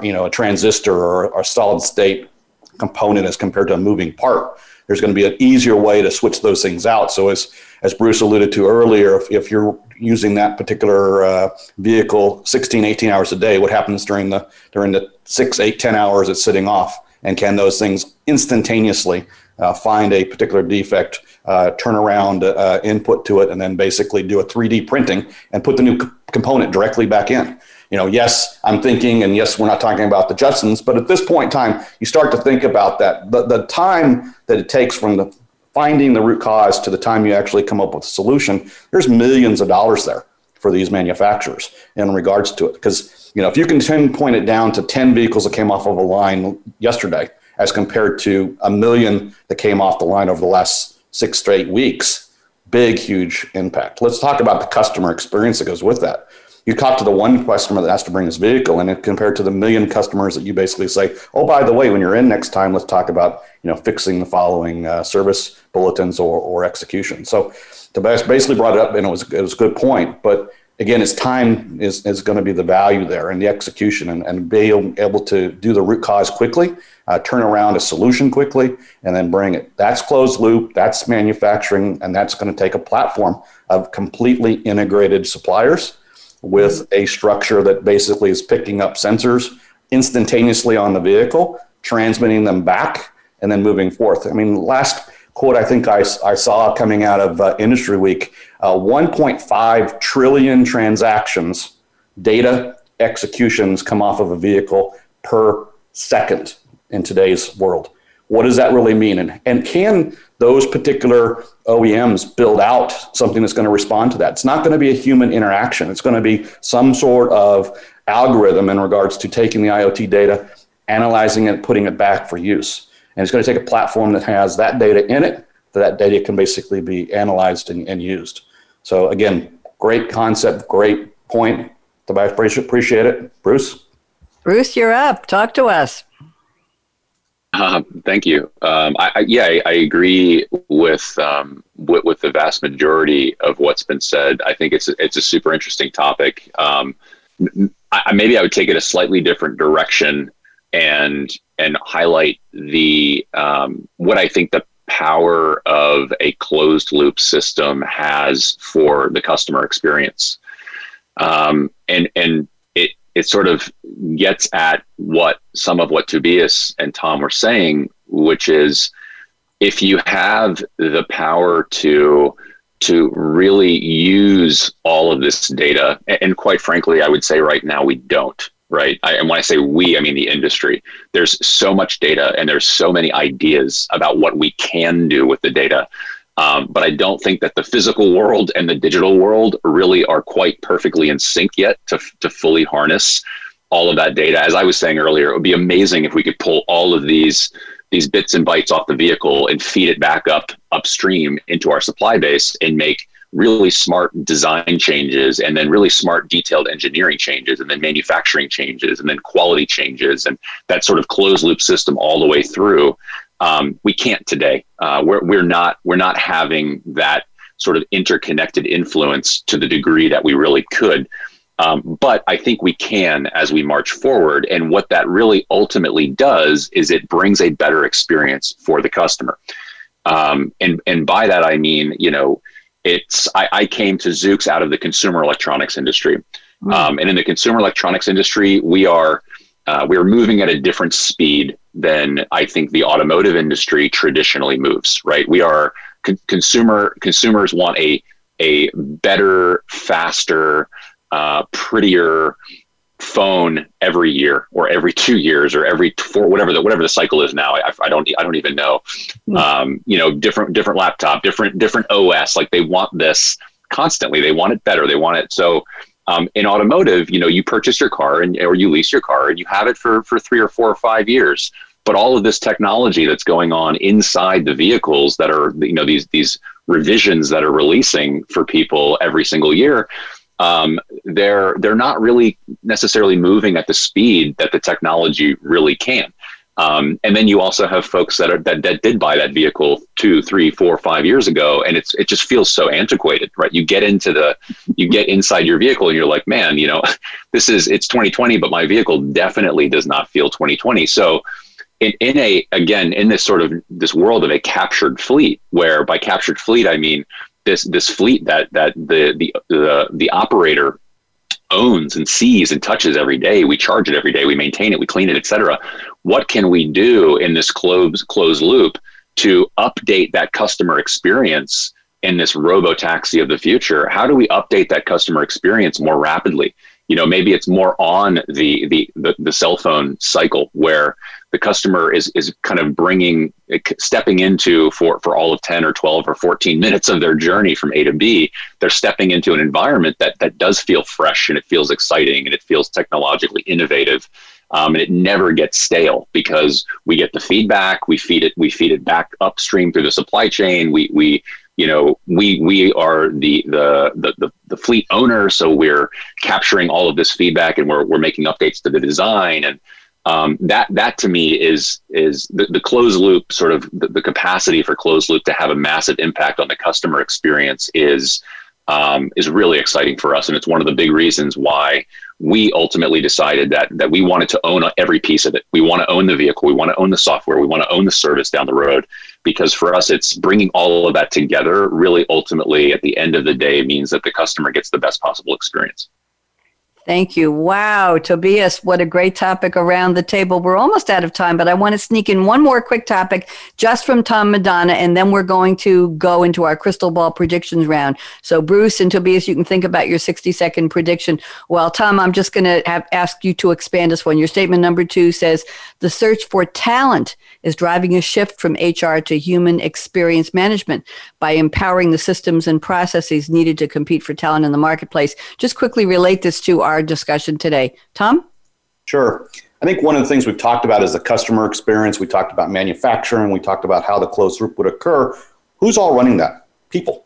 you know, a transistor or a solid state component as compared to a moving part, there's going to be an easier way to switch those things out. So as, as Bruce alluded to earlier, if, if you're using that particular uh, vehicle 16, 18 hours a day, what happens during the, during the six, eight, 10 hours it's sitting off? And can those things instantaneously uh, find a particular defect, uh, turn around uh, input to it, and then basically do a 3D printing and put the new c- component directly back in. You know, yes, I'm thinking, and yes, we're not talking about the Jetsons, but at this point in time, you start to think about that. The, the time that it takes from the finding the root cause to the time you actually come up with a solution, there's millions of dollars there for these manufacturers in regards to it. Because you know, if you can pinpoint it down to 10 vehicles that came off of a line yesterday, as compared to a million that came off the line over the last six straight weeks, big, huge impact. Let's talk about the customer experience that goes with that. You talk to the one customer that has to bring his vehicle, and compared to the million customers that you basically say, "Oh, by the way, when you're in next time, let's talk about you know fixing the following uh, service bulletins or, or execution." So Tobias basically brought it up, and it was it was a good point. But again, it's time is, is going to be the value there and the execution, and, and be able to do the root cause quickly, uh, turn around a solution quickly, and then bring it. That's closed loop. That's manufacturing, and that's going to take a platform of completely integrated suppliers with a structure that basically is picking up sensors instantaneously on the vehicle, transmitting them back, and then moving forth. I mean, last quote I think I, I saw coming out of uh, Industry Week uh, 1.5 trillion transactions, data executions come off of a vehicle per second in today's world. What does that really mean? And, and can those particular OEMs build out something that's going to respond to that? It's not going to be a human interaction. It's going to be some sort of algorithm in regards to taking the IoT data, analyzing it, putting it back for use. And it's going to take a platform that has that data in it, that that data can basically be analyzed and, and used. So again, great concept, great point. Tobias, appreciate it. Bruce? Bruce, you're up. Talk to us. Uh, thank you. Um, I, I, yeah, I, I, agree with, um, with, with the vast majority of what's been said. I think it's it's a super interesting topic. Um, I, maybe I would take it a slightly different direction and and highlight the um, what I think the power of a closed loop system has for the customer experience. Um, and and it sort of gets at what some of what Tobias and Tom were saying, which is if you have the power to to really use all of this data, and quite frankly, I would say right now we don't right? I, and when I say we, I mean the industry. There's so much data and there's so many ideas about what we can do with the data. Um, but I don't think that the physical world and the digital world really are quite perfectly in sync yet to, to fully harness all of that data. As I was saying earlier, it would be amazing if we could pull all of these these bits and bytes off the vehicle and feed it back up upstream into our supply base and make really smart design changes and then really smart detailed engineering changes and then manufacturing changes and then quality changes and that sort of closed loop system all the way through um, we can't today uh, we're, we're not we're not having that sort of interconnected influence to the degree that we really could um, but I think we can as we march forward. And what that really ultimately does is it brings a better experience for the customer. Um, and and by that I mean, you know, it's I, I came to Zoox out of the consumer electronics industry, mm. um, and in the consumer electronics industry, we are uh, we are moving at a different speed than I think the automotive industry traditionally moves. Right, we are con- consumer consumers want a a better, faster, uh, prettier phone every year or every two years or every four whatever the whatever the cycle is now I, I don't I don't even know hmm. um, you know different different laptop different different OS like they want this constantly they want it better they want it so um, in automotive you know you purchase your car and or you lease your car and you have it for for three or four or five years but all of this technology that's going on inside the vehicles that are you know these these revisions that are releasing for people every single year um, they're they're not really necessarily moving at the speed that the technology really can. Um, and then you also have folks that are that, that did buy that vehicle two, three, four, five years ago, and it's it just feels so antiquated, right? You get into the you get inside your vehicle, and you're like, man, you know, this is it's 2020, but my vehicle definitely does not feel 2020. So in, in a again in this sort of this world of a captured fleet, where by captured fleet I mean this this fleet that that the the the, the operator owns and sees and touches every day. We charge it every day. We maintain it. We clean it, etc. What can we do in this closed closed loop to update that customer experience in this robo taxi of the future? How do we update that customer experience more rapidly? You know, maybe it's more on the the the, the cell phone cycle where the customer is is kind of bringing stepping into for for all of 10 or 12 or 14 minutes of their journey from A to B they're stepping into an environment that that does feel fresh and it feels exciting and it feels technologically innovative um, and it never gets stale because we get the feedback we feed it we feed it back upstream through the supply chain. We we you know we we are the the the the, the fleet owner so we're capturing all of this feedback and we're, we're making updates to the design. And um, that that to me is is the, the closed loop sort of the, the, capacity for closed loop to have a massive impact on the customer experience is um, is really exciting for us. And it's one of the big reasons why we ultimately decided that that we wanted to own every piece of it. We want to own the vehicle. We want to own the software. We want to own the service down the road because for us it's bringing all of that together really ultimately at the end of the day means that the customer gets the best possible experience Thank you. Wow, Tobias, what a great topic around the table. We're almost out of time, but I want to sneak in one more quick topic just from Tom Madonna, and then we're going to go into our crystal ball predictions round. So, Bruce and Tobias, you can think about your 60 second prediction. Well, Tom, I'm just going to ask you to expand this one. Your statement number two says the search for talent is driving a shift from HR to human experience management by empowering the systems and processes needed to compete for talent in the marketplace. Just quickly relate this to our discussion today. Tom? Sure. I think one of the things we've talked about is the customer experience. We talked about manufacturing. We talked about how the closed loop would occur. Who's all running that? People.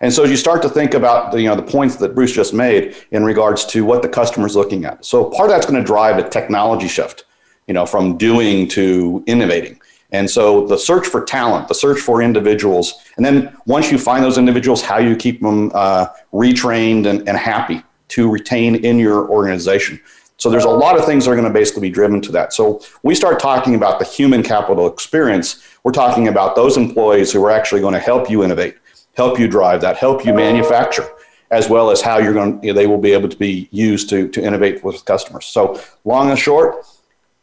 And so as you start to think about the, you know, the points that Bruce just made in regards to what the customer is looking at. So part of that's going to drive a technology shift, you know, from doing to innovating. And so the search for talent, the search for individuals, and then once you find those individuals, how you keep them uh, retrained and, and happy to retain in your organization. So there's a lot of things that are going to basically be driven to that. So we start talking about the human capital experience. We're talking about those employees who are actually going to help you innovate, help you drive that, help you manufacture, as well as how you're going. Know, they will be able to be used to to innovate with customers. So long and short,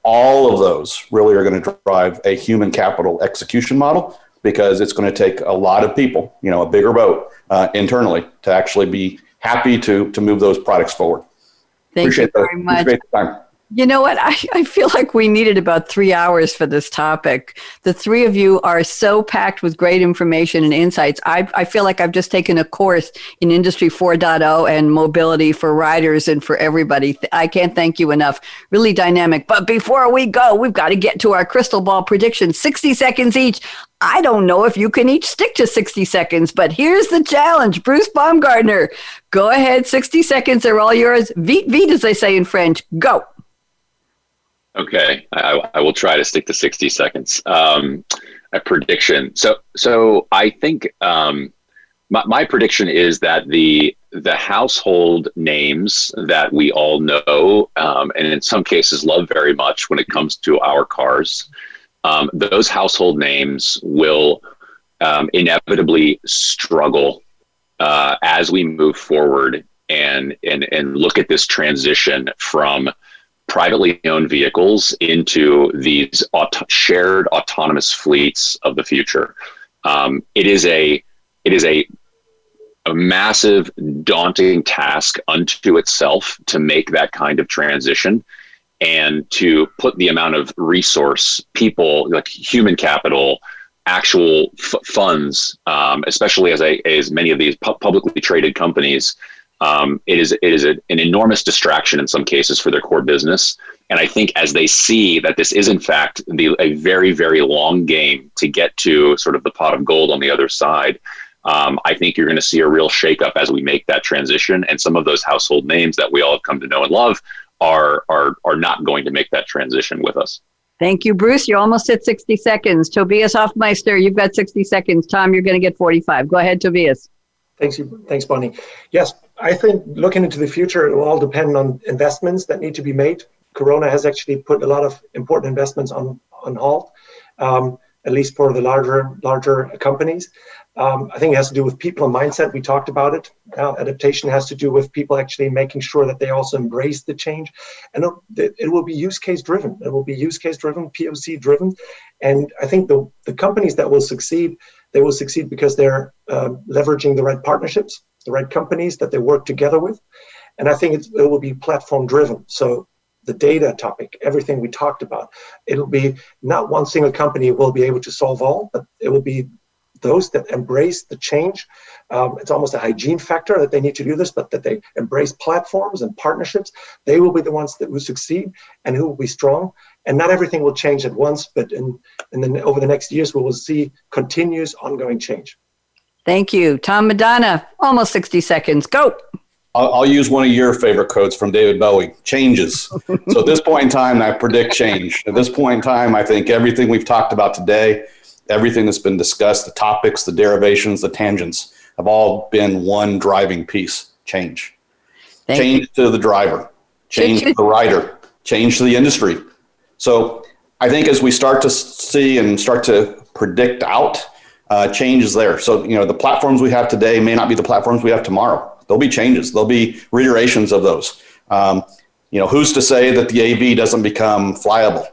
all of those really are going to drive a human capital execution model because it's going to take a lot of people, you know, a bigger boat uh, internally to actually be happy to to move those products forward. Thank appreciate you very the, much. Appreciate the time. You know what? I, I feel like we needed about three hours for this topic. The three of you are so packed with great information and insights. I, I feel like I've just taken a course in Industry 4.0 and mobility for riders and for everybody. I can't thank you enough. Really dynamic. But before we go, we've got to get to our crystal ball prediction 60 seconds each. I don't know if you can each stick to 60 seconds, but here's the challenge. Bruce Baumgartner, go ahead. 60 seconds are all yours. Vite, vite, as they say in French. Go. Okay, I, I will try to stick to 60 seconds. Um, a prediction. So, so I think um, my, my prediction is that the the household names that we all know, um, and in some cases love very much when it comes to our cars, um, those household names will um, inevitably struggle uh, as we move forward and, and, and look at this transition from privately owned vehicles into these auto- shared autonomous fleets of the future. Um, it is a it is a a massive, daunting task unto itself to make that kind of transition and to put the amount of resource, people, like human capital, actual f- funds, um, especially as, a, as many of these pu- publicly traded companies, um, it is it is a, an enormous distraction in some cases for their core business. And I think as they see that this is in fact the, a very very long game to get to sort of the pot of gold on the other side, um, I think you're going to see a real shakeup as we make that transition. And some of those household names that we all have come to know and love are are are not going to make that transition with us. Thank you, Bruce. You're almost at 60 seconds. Tobias Hoffmeister, you've got 60 seconds. Tom, you're going to get 45. Go ahead, Tobias. Thanks, thanks, Bonnie. Yes, I think looking into the future, it will all depend on investments that need to be made. Corona has actually put a lot of important investments on on halt, um, at least for the larger larger companies. Um, I think it has to do with people and mindset. We talked about it. Uh, adaptation has to do with people actually making sure that they also embrace the change. And it, it, will be use case driven. It will be use case driven, POC driven. And I think the, the companies that will succeed, they will succeed because they're uh, leveraging the right partnerships, the right companies that they work together with. And I think it will be platform driven. So the data topic, everything we talked about, it'll be not one single company will be able to solve all, but it will be those that embrace the change. Um, it's almost a hygiene factor that they need to do this, but that they embrace platforms and partnerships. They will be the ones that will succeed and who will be strong. And not everything will change at once, but in, in the, over the next years, we will see continuous ongoing change. Thank you. Tom Madonna, almost 60 seconds. Go. I'll, I'll, use one of your favorite quotes from David Bowie changes. so at this point in time, I predict change. At this point in time, I think everything we've talked about today everything that's been discussed, the topics, the derivations, the tangents, have all been one driving piece change. Thank change you. to the driver, change to the rider, change to the industry. So I think as we start to see and start to predict out, uh, change is there. So, you know, the platforms we have today may not be the platforms we have tomorrow. There'll be changes, there'll be reiterations of those. Um, you know, who's to say that the AV doesn't become flyable?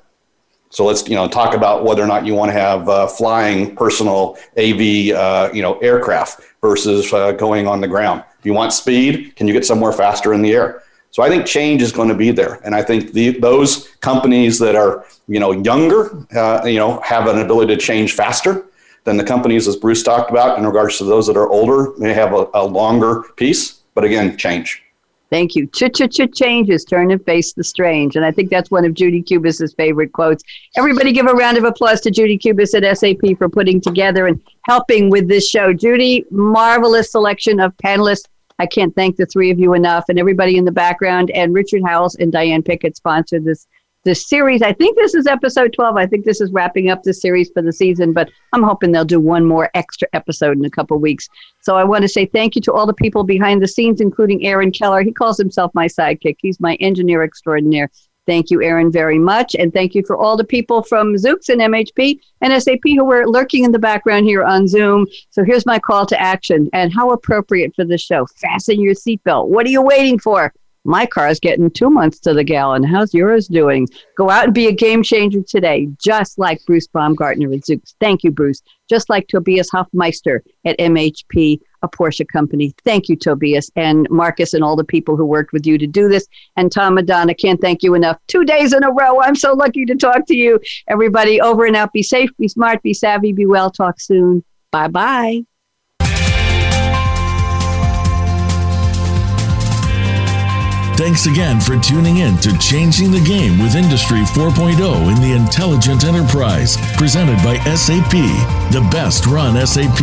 So let's you know talk about whether or not you want to have uh, flying personal AV uh, you know aircraft versus uh, going on the ground. If you want speed, can you get somewhere faster in the air? So I think change is going to be there, and I think the, those companies that are you know younger, uh, you know, have an ability to change faster than the companies as Bruce talked about. In regards to those that are older, may have a, a longer piece, but again, change. Thank you. Ch-ch-ch changes, turn and face the strange. And I think that's one of Judy Cubis's favorite quotes. Everybody give a round of applause to Judy Cubis at SAP for putting together and helping with this show. Judy, marvelous selection of panelists. I can't thank the three of you enough and everybody in the background. And Richard Howells and Diane Pickett sponsored this this series. I think this is episode 12. I think this is wrapping up the series for the season, but I'm hoping they'll do one more extra episode in a couple weeks. So I want to say thank you to all the people behind the scenes, including Aaron Keller. He calls himself my sidekick. He's my engineer extraordinaire. Thank you, Aaron, very much. And thank you for all the people from Zoox and MHP and SAP who were lurking in the background here on Zoom. So here's my call to action and how appropriate for the show. Fasten your seatbelt. What are you waiting for? My car is getting two months to the gallon. How's yours doing? Go out and be a game changer today, just like Bruce Baumgartner at Zoox. Thank you, Bruce. Just like Tobias Hoffmeister at MHP, a Porsche company. Thank you, Tobias and Marcus and all the people who worked with you to do this. And Tom Madonna, can't thank you enough. Two days in a row. I'm so lucky to talk to you. Everybody over and out. Be safe, be smart, be savvy, be well. Talk soon. Bye bye. Thanks again for tuning in to Changing the Game with Industry 4.0 in the Intelligent Enterprise, presented by SAP, the best run SAP.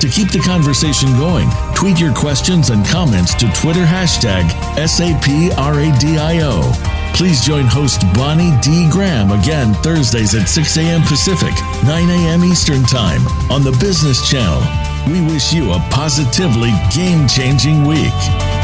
To keep the conversation going, tweet your questions and comments to Twitter hashtag SAPRADIO. Please join host Bonnie D. Graham again Thursdays at 6 a.m. Pacific, 9 a.m. Eastern Time on the Business Channel. We wish you a positively game changing week.